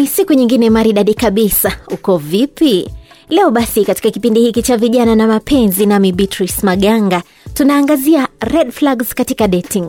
ni siku nyingine maridadi kabisa. Uko vipi? Leo basi katika kipindi hiki cha vijana na mapenzi nami beatrice maganga tunaangazia red flags katika dating.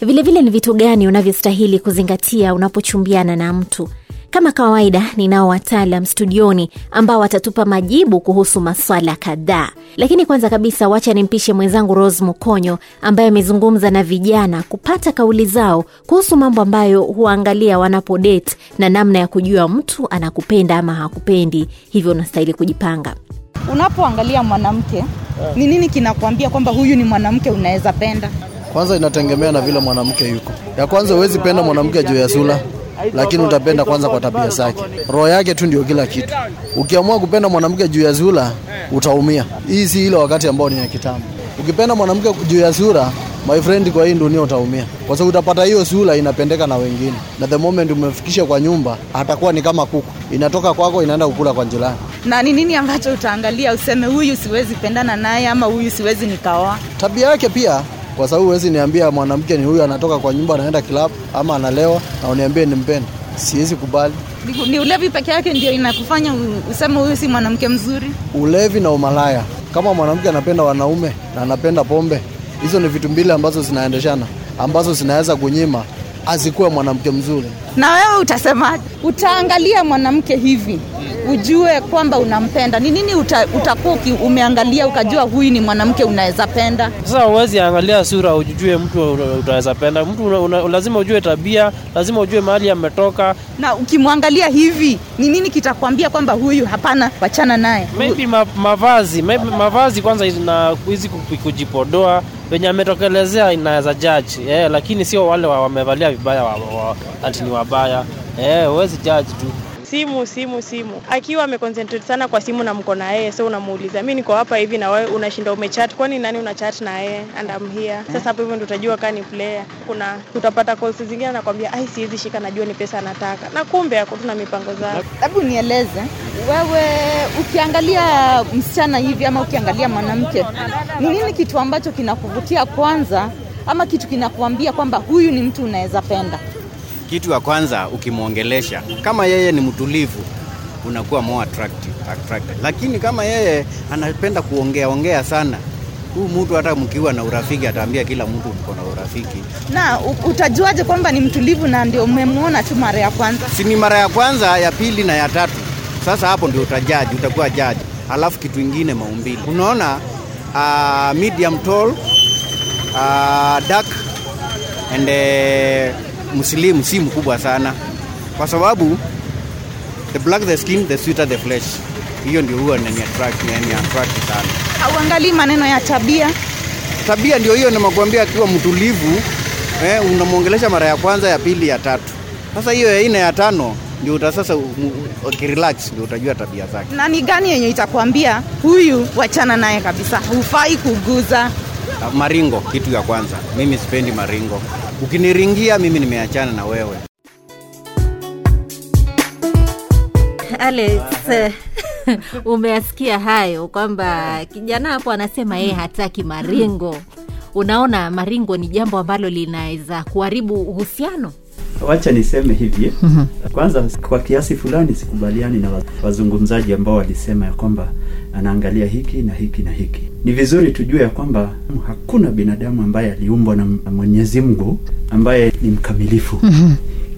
Vilevile vile ni vitu gani unavyostahili kuzingatia unapochumbiana na mtu kama kawaida ninao wataalam studioni ambao watatupa majibu kuhusu maswala kadhaa. Lakini kwanza kabisa wacha nimpishe mwenzangu rose mukonyo ambaye amezungumza na vijana kupata kauli zao kuhusu mambo ambayo huangalia wanapodate na namna ya kujua mtu anakupenda ama hakupendi. Hivyo unastahili kujipanga. Unapoangalia mwanamke ni nini kinakuambia kwamba huyu ni mwanamke unaweza penda? Kwanza inategemea na vile mwanamke yuko. Ya kwanza huwezi penda mwanamke juu ya sura, lakini utapenda kwanza kwa tabia zake. Roho yake tu ndio kila kitu. Ukiamua kupenda mwanamke juu ya sura, utaumia. Hii si ile wakati ambao ni ya kitambo. Ukipenda mwanamke juu ya sura, my friend, kwa hii dunia utaumia, kwa sababu utapata hiyo sura inapendeka na wengine, na the moment umefikisha kwa nyumba, atakuwa ni kama kuku, inatoka kwako inaenda kukula kwa jirani. na ni nini ambacho utaangalia useme huyu siwezi pendana naye ama huyu siwezi nikaoa tabia yake pia kwa sababu huwezi niambia mwanamke ni huyu anatoka kwa nyumba anaenda kilabu ama analewa na uniambie nimpende. Siwezi kubali. Ni- ulevi peke yake ndio inakufanya useme huyu si mwanamke mzuri? Ulevi na umalaya. Kama mwanamke anapenda wanaume na anapenda pombe hizo ni vitu mbili ambazo zinaendeshana ambazo zinaweza kunyima asikuwe mwanamke mzuri na wewe utasemaje? Utaangalia mwanamke hivi ujue kwamba unampenda. Ni nini uta, utakuwa umeangalia ukajua huyu ni mwanamke unaweza penda? Sasa huwezi angalia sura ujue mtu utaweza penda. Mtu una, una, lazima ujue tabia, lazima ujue mahali ametoka. na ukimwangalia hivi ni nini kitakwambia kwamba huyu hapana wachana naye? Maybe ma, mavazi maybe mavazi kwanza na hizi kujipodoa venye ametokelezea inaweza judge eh, lakini sio wale wa- wamevalia vibaya wa, wa, ati ni wabaya eh, huwezi judge tu. simu simu simu. Akiwa ameconcentrate sana kwa simu na mko na yeye so unamuuliza mi niko hapa hivi na wewe unashinda umechat? Kwani nani unachat na yeye? And I'm here. Sasa hapo hivyo ndio utajua kama ni player. Kuna utapata calls zingine anakwambia ai siwezi shika najua ni pesa anataka. Na kumbe ako tu na mipango zake. Hebu nieleze wewe ukiangalia msichana hivi ama ukiangalia mwanamke ni nini kitu ambacho kinakuvutia kwanza ama kitu kinakuambia kwamba huyu ni mtu unaweza penda Kitu ya kwanza ukimwongelesha, kama yeye ni mtulivu, unakuwa more attractive, attracted. Lakini kama yeye anapenda kuongea ongea sana, huu mtu hata mkiwa na urafiki ataambia kila mtu mko na urafiki. na utajuaje kwamba ni mtulivu na ndio umemwona tu mara ya kwanza Si ni mara ya kwanza, ya pili na ya tatu. Sasa hapo ndio utajaji, utakuwa jaji. Alafu kitu ingine maumbile, unaona uh, medium tall, uh, dark and uh, mslimu si mkubwa sana, kwa sababu the black the skin the sweeter the flesh. Hiyo ndio huwa nani attract, nani attract sana. hauangalii maneno ya tabia Tabia ndio hiyo nimekuambia, akiwa mtulivu eh, unamwongelesha mara ya kwanza, ya pili, ya tatu. Sasa hiyo ya nne, ya tano ndio uta sasa ukirelax ndio utajua tabia zake. na ni gani yenye itakwambia huyu wachana naye kabisa hufai kuguza Maringo kitu ya kwanza, mimi sipendi maringo. Ukiniringia mimi nimeachana na wewe. alex umeasikia hayo kwamba kijana hapo anasema yeye hataki maringo unaona maringo ni jambo ambalo linaweza kuharibu uhusiano wacha niseme hivi kwanza kwa kiasi fulani sikubaliani na wazungumzaji ambao walisema ya kwamba anaangalia hiki na hiki na hiki. Ni vizuri tujue ya kwamba hakuna binadamu ambaye aliumbwa na mwenyezi mungu ambaye ni mkamilifu.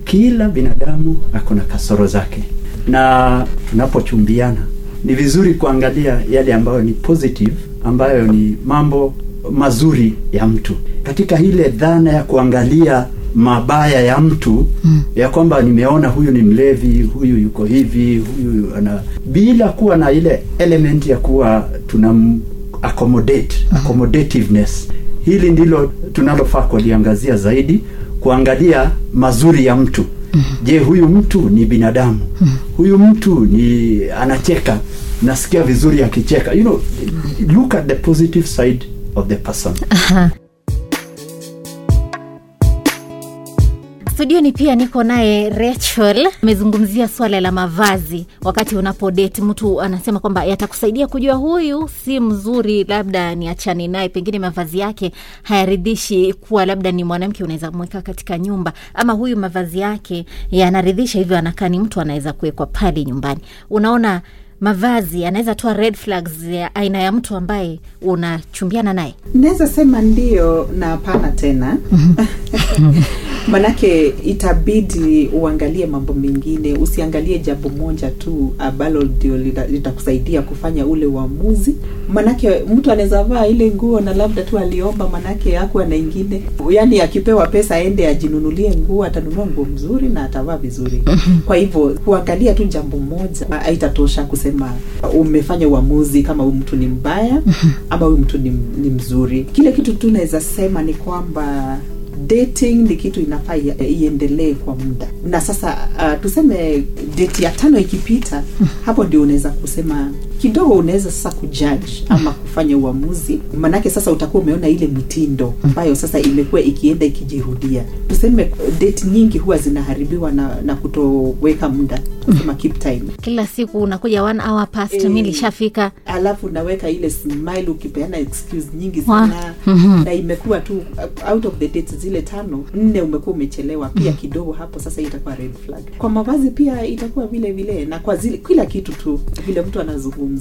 Kila binadamu ako na kasoro zake. Na tunapochumbiana ni vizuri kuangalia yale ambayo ni positive ambayo ni mambo mazuri ya mtu. Katika ile dhana ya kuangalia mabaya ya mtu mm. ya kwamba nimeona huyu ni mlevi huyu yuko hivi huyu ana bila kuwa na ile element ya kuwa tuna accommodate accommodativeness. Hili ndilo tunalofaa kuliangazia zaidi kuangalia mazuri ya mtu. Je huyu mtu ni binadamu? Huyu mtu ni anacheka? Nasikia vizuri akicheka. You know look at the positive side of the person studioni pia niko naye Rachel. Amezungumzia swala la mavazi wakati unapodate. Mtu anasema kwamba yatakusaidia kujua huyu si mzuri, labda niachane naye, pengine mavazi yake hayaridhishi kuwa labda ni mwanamke unaweza mweka katika nyumba, ama huyu mavazi yake yanaridhisha, hivyo anakaa ni mtu anaweza kuwekwa pale nyumbani. Unaona mavazi anaweza toa red flags ya aina ya mtu ambaye unachumbiana naye. naweza sema ndio na hapana tena manake itabidi uangalie mambo mengine usiangalie jambo moja tu ambalo ndio litakusaidia kufanya ule uamuzi. Manake mtu anaweza vaa ile nguo na labda tu aliomba manake akuwa na ingine. Yaani akipewa pesa aende ajinunulie nguo atanunua nguo mzuri na atavaa vizuri. Kwa hivyo kuangalia tu jambo moja haitatosha kusema umefanya uamuzi kama huyu mtu ni mbaya ama huyu mtu ni, ni mzuri. Kile kitu tu naweza sema ni kwamba dating ni kitu inafaa iendelee kwa muda. Na sasa uh, tuseme date ya tano ikipita hapo ndio unaweza kusema kidogo unaweza sasa kujudge ama kufanya uamuzi. Manake sasa utakuwa umeona ile mitindo ambayo sasa imekuwa ikienda ikijirudia. Tuseme date nyingi huwa zinaharibiwa na, na kutoweka muda kusema keep time. Kila siku unakuja one hour past, e, mi lishafika alafu naweka ile smile ukipeana excuse nyingi sana. Mm-hmm. na imekuwa tu out of the dates zile tano nne umekuwa umechelewa. Pia kidogo hapo sasa itakuwa red flag. Kwa mavazi pia itakuwa vile vile na kwa zile kila kitu tu vile mtu anazungumza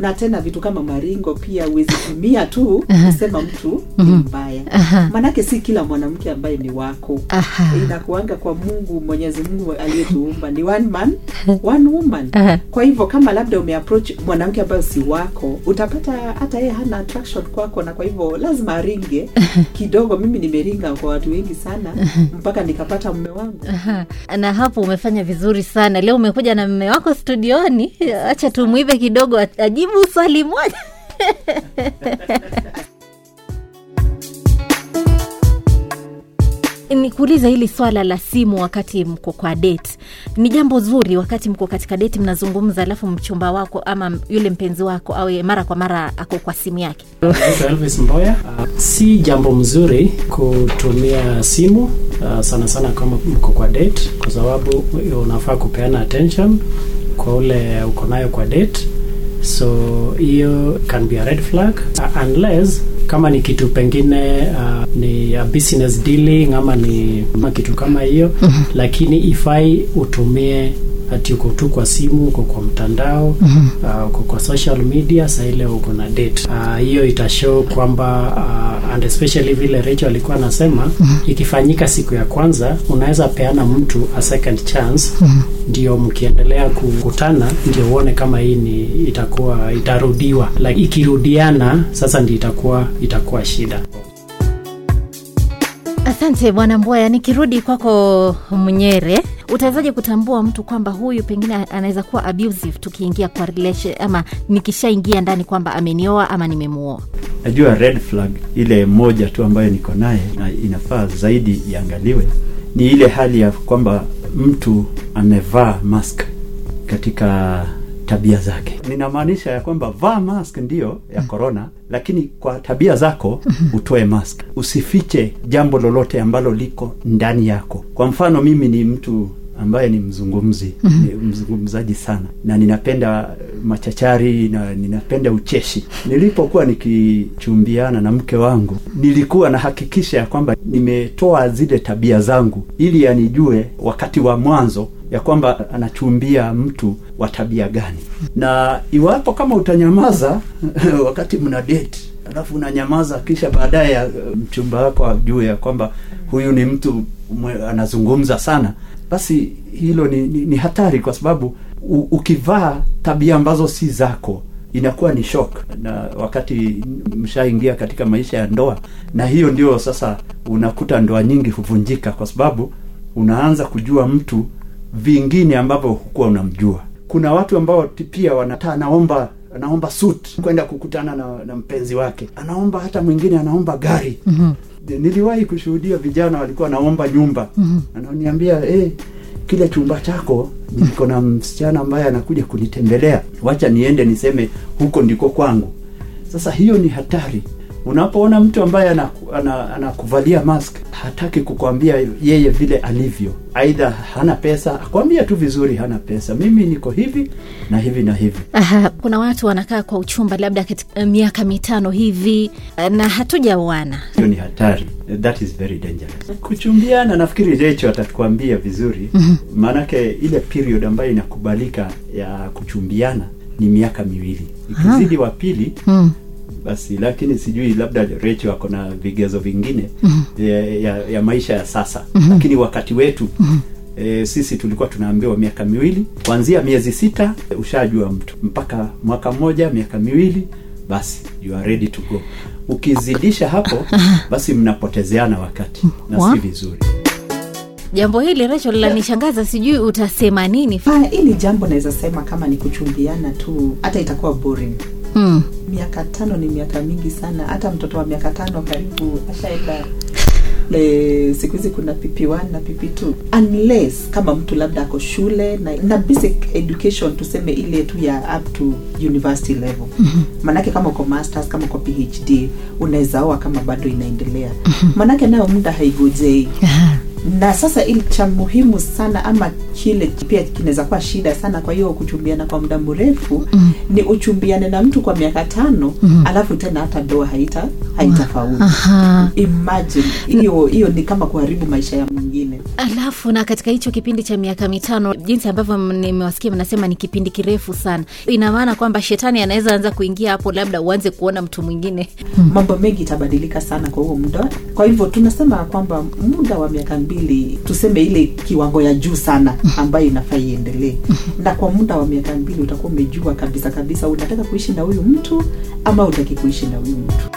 na tena vitu kama maringo pia uwezitumia tu kusema mtu ni mbaya. Maanake si kila mwanamke ambaye ni wako. Inakuanga kwa mungu mwenyezi mungu aliyetuumba. Ni one man one woman. Kwa hivyo kama labda umeapproach mwanamke ambayo si wako utapata hata yeye hana attraction kwako na kwa hivyo lazima aringe. Kidogo mimi nimeringa kwa watu wengi sana mpaka nikapata mme wangu. Na hapo umefanya vizuri sana. Leo umekuja na mme wako studioni. Acha tumwive kidogo ajibu swali moja. Nikuuliza hili swala la simu wakati mko kwa date. Ni jambo zuri wakati mko katika date mnazungumza alafu mchumba wako ama yule mpenzi wako awe mara kwa mara ako kwa simu yake. Elvis Mboya. Uh, si jambo mzuri kutumia simu uh, sana sana kama mko kwa date, kwa sababu unafaa kupeana attention kwa ule uko nayo kwa date, so hiyo can be a red flag. Unless kama ni kitu pengine uh, ni a business dealing ama ni ama kitu kama hiyo. Lakini ifai utumie ati uko tu kwa simu uko kwa mtandao uh, uko kwa social media saa ile uko na date. Ah, hiyo uh, itashow kwamba uh, and especially vile Rachel alikuwa anasema ikifanyika siku ya kwanza unaweza peana mtu a second chance ndio mkiendelea kukutana ndio uone kama hii ni itakuwa itarudiwa. Like ikirudiana sasa ndio itakuwa itakuwa shida asante bwana mbwaya nikirudi kwako mnyere utawezaje kutambua mtu kwamba huyu pengine anaweza kuwa abusive tukiingia kwa relation ama nikishaingia ndani kwamba amenioa ama nimemuoa? Najua red flag ile moja tu ambayo niko naye na inafaa zaidi iangaliwe ni ile hali ya kwamba mtu amevaa mask katika tabia zake. Ninamaanisha ya kwamba vaa mask ndiyo ya corona lakini kwa tabia zako utoe mask. Usifiche jambo lolote ambalo liko ndani yako. Kwa mfano mimi ni mtu ambaye ni mzungumzi ni mzungumzaji sana na ninapenda machachari na ninapenda ucheshi. Nilipokuwa nikichumbiana na mke wangu nilikuwa nahakikisha ya kwamba nimetoa zile tabia zangu ili anijue wakati wa mwanzo ya kwamba anachumbia mtu wa tabia gani. Na iwapo kama utanyamaza wakati mna date alafu unanyamaza kisha baadaye ya, mchumba wako ajue ya kwamba huyu ni mtu anazungumza sana basi hilo ni, ni, ni hatari kwa sababu u, ukivaa tabia ambazo si zako inakuwa ni shock. Na wakati mshaingia katika maisha ya ndoa na hiyo ndio sasa unakuta ndoa nyingi huvunjika kwa sababu unaanza kujua mtu vingine ambavyo hukuwa unamjua. Kuna watu ambao pia wanata anaomba anaomba suit kwenda kukutana na, na mpenzi wake. Anaomba hata mwingine anaomba gari. Mm-hmm. niliwahi kushuhudia vijana walikuwa anaomba nyumba. Mm-hmm. ananiambia hey, kile chumba chako niko na msichana ambaye anakuja kunitembelea. Wacha niende niseme huko ndiko kwangu. Sasa hiyo ni hatari unapoona mtu ambaye anakuvalia ana- anakuvalia mask hataki kukwambia yeye vile alivyo. Aidha hana pesa akwambia tu vizuri hana pesa. Mimi niko hivi na hivi na hivi. Aha, kuna watu wanakaa kwa uchumba labda katika miaka mitano hivi na hatujaoana. Hiyo ni hatari. That is very dangerous. Kuchumbiana nafikiri recho atatukwambia vizuri. Maanake ile period ambayo inakubalika ya kuchumbiana ni miaka miwili. Ikizidi wa pili mm. Basi lakini sijui labda rech ako na vigezo vingine ya, ya, ya maisha ya sasa. Lakini wakati wetu E, sisi tulikuwa tunaambiwa miaka miwili kuanzia miezi sita ushajua mtu mpaka mwaka mmoja miaka miwili basi you are ready to go. Ukizidisha hapo basi mnapotezeana wakati na si vizuri. Jambo hili Rachel lanishangaza sijui utasema nini? Ah, hili jambo naweza sema kama ni kuchumbiana tu hata itakuwa boring mm. miaka tano ni miaka mingi sana. Hata mtoto wa miaka tano karibu ashaenda. Siku hizi kuna pp1 na pp2 unless kama mtu labda ako shule na, na basic education tuseme ile tu ya up to university level. Manake kama uko masters kama uko phd unaweza oa kama bado inaendelea. Manake nayo muda haigojei na sasa ili cha muhimu sana ama kile pia kinaweza kuwa shida sana kwa hiyo kuchumbiana kwa muda mrefu mm. ni uchumbiane na mtu kwa miaka tano mm. alafu tena hata ndoa haita haitafaulu imagine hiyo hiyo ni kama kuharibu maisha ya mwingine. Alafu na katika hicho kipindi cha miaka mitano jinsi ambavyo nimewasikia mnasema ni kipindi kirefu sana. Ina maana kwamba shetani anaweza anza kuingia hapo labda uanze kuona mtu mwingine. Mambo mengi itabadilika sana kwa huo muda. Kwa hivyo tunasema kwamba muda wa miaka mbili tuseme ile kiwango ya juu sana ambayo inafaa iendelee. Na kwa muda wa miaka mbili utakuwa umejua kabisa kabisa unataka kuishi na huyu mtu ama utaki kuishi na huyu mtu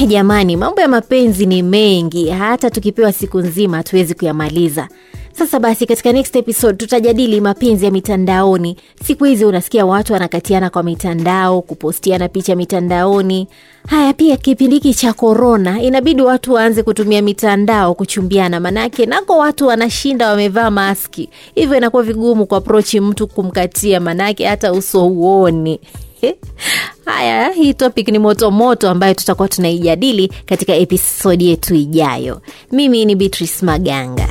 we jamani mambo ya mapenzi ni mengi. Hata tukipewa siku nzima hatuwezi kuyamaliza. Sasa basi katika next episode tutajadili mapenzi ya mitandaoni. Siku hizi unasikia watu wanakatiana kwa mitandao kupostiana picha mitandaoni. Haya pia kipindi hiki cha korona inabidi watu waanze kutumia mitandao kuchumbiana. Manake nako watu wanashinda wamevaa maski. Hivyo inakuwa vigumu kuaprochi mtu kumkatia. Manake hata uso huoni haya hii topic ni motomoto ambayo tutakuwa tunaijadili katika episodi yetu ijayo. Mimi ni beatrice maganga